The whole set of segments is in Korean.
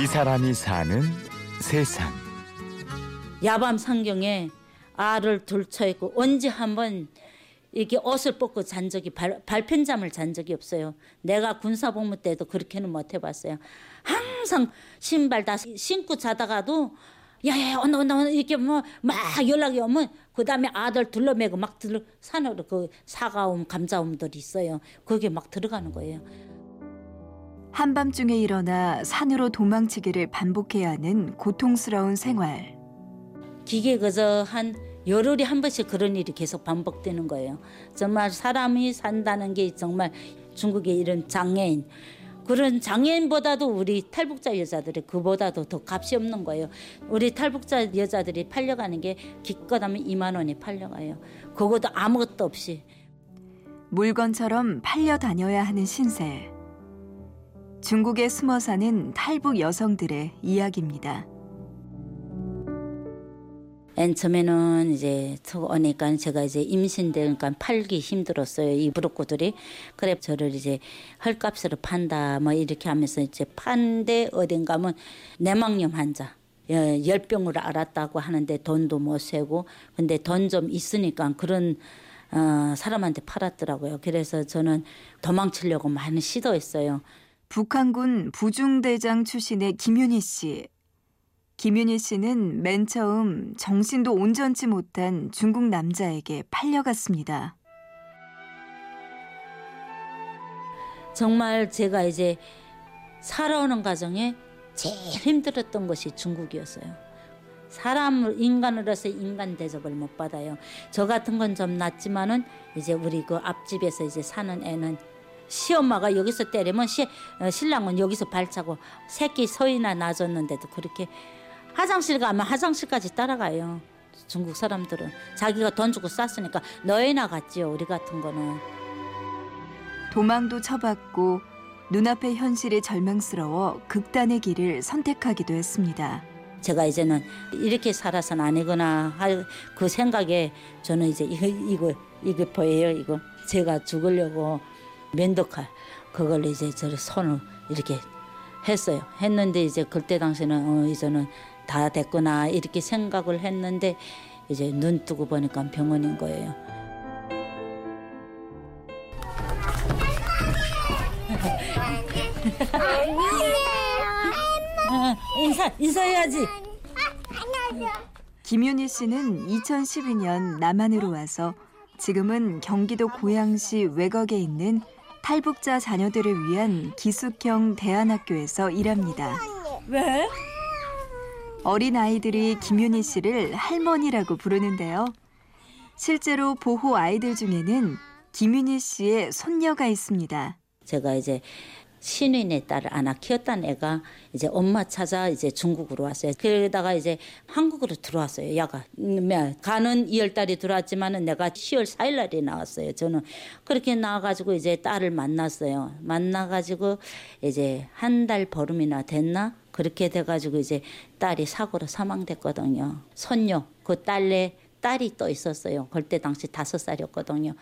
이 사람이 사는 세상. 야밤 상경에 알을 둘쳐 있고 언제 한번 이렇게 옷을 벗고 잔 적이 발, 발편잠을 잔 적이 없어요. 내가 군사복무 때도 그렇게는 못 해봤어요. 항상 신발 다 신고 자다가도 야야 온다 온다 온다 이렇게 뭐 막 연락이 오면 그 다음에 아들 둘러매고 막 들어 산으로 그 사과움 감자움들이 있어요. 거기에 막 들어가는 거예요. 한밤중에 일어나 산으로 도망치기를 반복해야 하는 고통스러운 생활. 기계 그저 한 열흘에 한 번씩 그런 일이 계속 반복되는 거예요. 정말 사람이 산다는 게 정말 중국의 이런 장애인 그런 장애인보다도 우리 탈북자 여자들이 그보다도 더 값이 없는 거예요. 우리 탈북자 여자들이 팔려가는 게 기껏하면 2만 원에 팔려가요. 그것도 아무것도 없이. 물건처럼 팔려 다녀야 하는 신세. 중국에 숨어 사는 탈북 여성들의 이야기입니다. 맨 처음에는 이제 오니까 제가 이제 임신되니까 팔기 힘들었어요. 이 브로코들이. 그래 저를 이제 헐값으로 판다 뭐 이렇게 하면서 이제 판데 어딘가 하면 내막염 환자. 열병으로 알았다고 하는데 돈도 못 세고 근데 돈 좀 있으니까 그런 어, 사람한테 팔았더라고요. 그래서 저는 도망치려고 많이 시도했어요. 북한군 부중대장 출신의 김윤희 씨. 김윤희 씨는 맨 처음 정신도 온전치 못한 중국 남자에게 팔려갔습니다. 정말 제가 이제 살아오는 과정에 제일 힘들었던 것이 중국이었어요. 사람을 인간으로서 인간 대접을 못 받아요. 저 같은 건 좀 낫지만은 이제 우리 그 앞집에서 이제 사는 애는 시엄마가 여기서 때리면 시, 어, 신랑은 여기서 발차고 새끼 서이나 놔줬는데도 그렇게 화장실 가면 화장실까지 따라가요. 중국 사람들은 자기가 돈 주고 쌌으니까 너희나 갔지요. 우리 같은 거는. 도망도 쳐봤고 눈앞의 현실이 절망스러워 극단의 길을 선택하기도 했습니다. 제가 이제는 이렇게 살아서는 아니구나 할 그 생각에 저는 이제 이거 이거 이거 보여요 이거 제가 죽으려고 면도칼 그걸 이제 저 손을 이렇게 했어요. 했는데 이제 그때 당시는 어 이제는 다 됐구나 이렇게 생각을 했는데 이제 눈 뜨고 보니까 병원인 거예요. 인사 인사해야지. 김윤희 씨는 2012년 남한으로 와서 지금은 경기도 고양시 외곽에 있는 탈북자 자녀들을 위한 기숙형 대안학교에서 일합니다. 왜? 어린 아이들이 김윤희 씨를 할머니라고 부르는데요. 실제로 보호 아이들 중에는 김윤희 씨의 손녀가 있습니다. 제가 이제 신인의 딸을 안아 키웠던 애가 이제 엄마 찾아 이제 중국으로 왔어요. 그러다가 이제 한국으로 들어왔어요. 야가 가는 2월 달에 들어왔지만은 내가 10월 4일 날에 나왔어요. 저는 그렇게 나와가지고 이제 딸을 만났어요. 만나가지고 이제 한달 보름이나 됐나 그렇게 돼가지고 이제 딸이 사고로 사망됐거든요. 손녀 그 딸내 딸이 또 있었어요. 그때 당시 다섯 살이었거든요.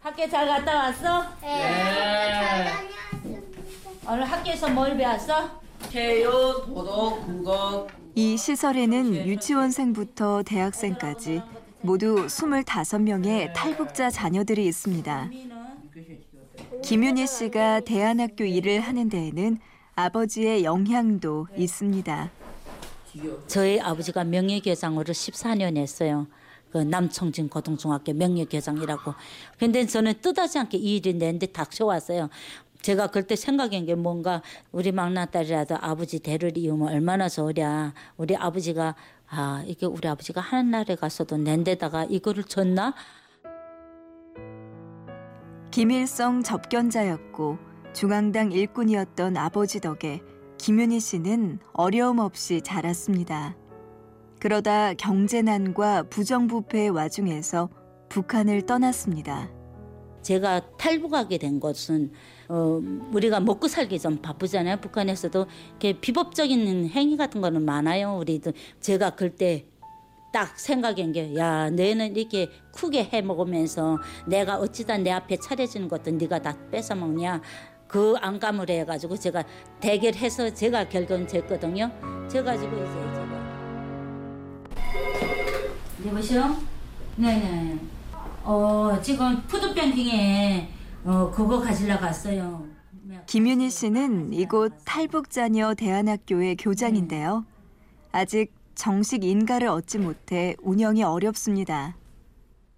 학교 잘 갔다 왔어? 네. 오늘 학교에서 뭘 배웠어? 개요, 도덕, 국어. 이 시설에는 유치원생부터 대학생까지 모두 25명의 탈북자 자녀들이 있습니다. 김윤희 씨가 대안학교 일을 하는 데에는 아버지의 영향도 있습니다. 저희 아버지가 명예교장으로 14년 했어요. 그 남청진 고등중학교 명예교장이라고. 근데 저는 뜻하지 않게 이 일이 내는데 닥쳐왔어요. 제가 그때 생각한 게 뭔가 우리 막내딸이라도 아버지 대를 이으면 얼마나 좋으랴. 우리 아버지가 아 이게 우리 아버지가 하늘나라에 가서도 낸 데다가 이거를 줬나? 김일성 접견자였고 중앙당 일꾼이었던 아버지 덕에 김윤희 씨는 어려움 없이 자랐습니다. 그러다 경제난과 부정부패의 와중에서 북한을 떠났습니다. 제가 탈북하게 된 것은 어, 우리가 먹고 살기 좀 바쁘잖아요. 북한에서도 비법적인 행위 같은 거는 많아요. 우리도 제가 그때 딱 생각한 게, 야, 너는 이렇게 크게 해 먹으면서 내가 어찌다 내 앞에 차려지는 것도 네가 다 뺏어 먹냐. 그 안감을 해가지고 제가 대결해서 제가 결국은 졌거든요. 져가지고 이제 제가 여보세요? 네네. 어 지금 푸드뱅킹에 어 그거 가지려고 왔어요. 김윤희 씨는 이곳 탈북자녀 대안학교의 교장인데요. 아직 정식 인가를 얻지 못해 운영이 어렵습니다.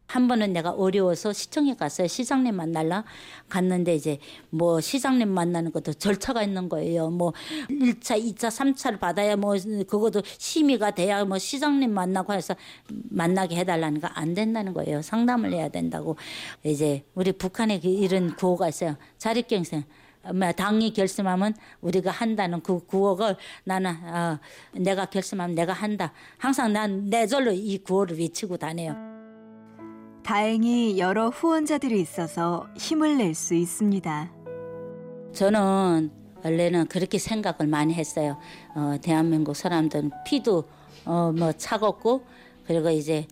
한 번은 내가 어려워서 시청에 갔어요. 시장님 만날라 갔는데 이제 뭐 시장님 만나는 것도 절차가 있는 거예요. 뭐 1차, 2차, 3차를 받아야 뭐 그것도 심의가 돼야 뭐 시장님 만나고 해서 만나게 해달라는 거안 된다는 거예요. 상담을 해야 된다고. 이제 우리 북한에 그 이런 구호가 있어요. 자립경생. 뭐 당이 결심하면 우리가 한다는 그 구호를 나는 어, 내가 결심하면 내가 한다. 항상 난 내 절로 이 구호를 외치고 다녀요. 다행히 여러 후원자들이 있어서 힘을 낼 수 있습니다. 저는 원래는 그렇게 생각을 많이 했어요. 어, 대한민국 사람들은 피도 어, 뭐 차갑고 그리고 이제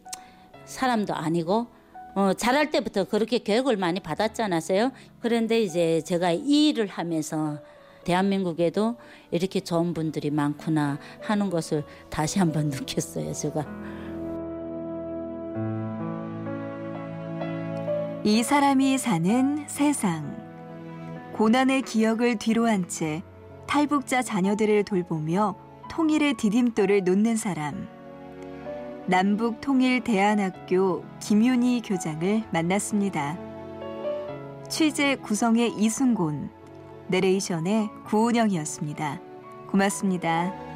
사람도 아니고 어, 자랄 때부터 그렇게 교육을 많이 받았지 않았어요? 그런데 이제 제가 이 일을 하면서 대한민국에도 이렇게 좋은 분들이 많구나 하는 것을 다시 한번 느꼈어요, 제가. 이 사람이 사는 세상. 고난의 기억을 뒤로 한 채 탈북자 자녀들을 돌보며 통일의 디딤돌을 놓는 사람. 남북 통일 대안학교 김윤희 교장을 만났습니다. 취재 구성의 이순곤, 내레이션의 구은영이었습니다. 고맙습니다.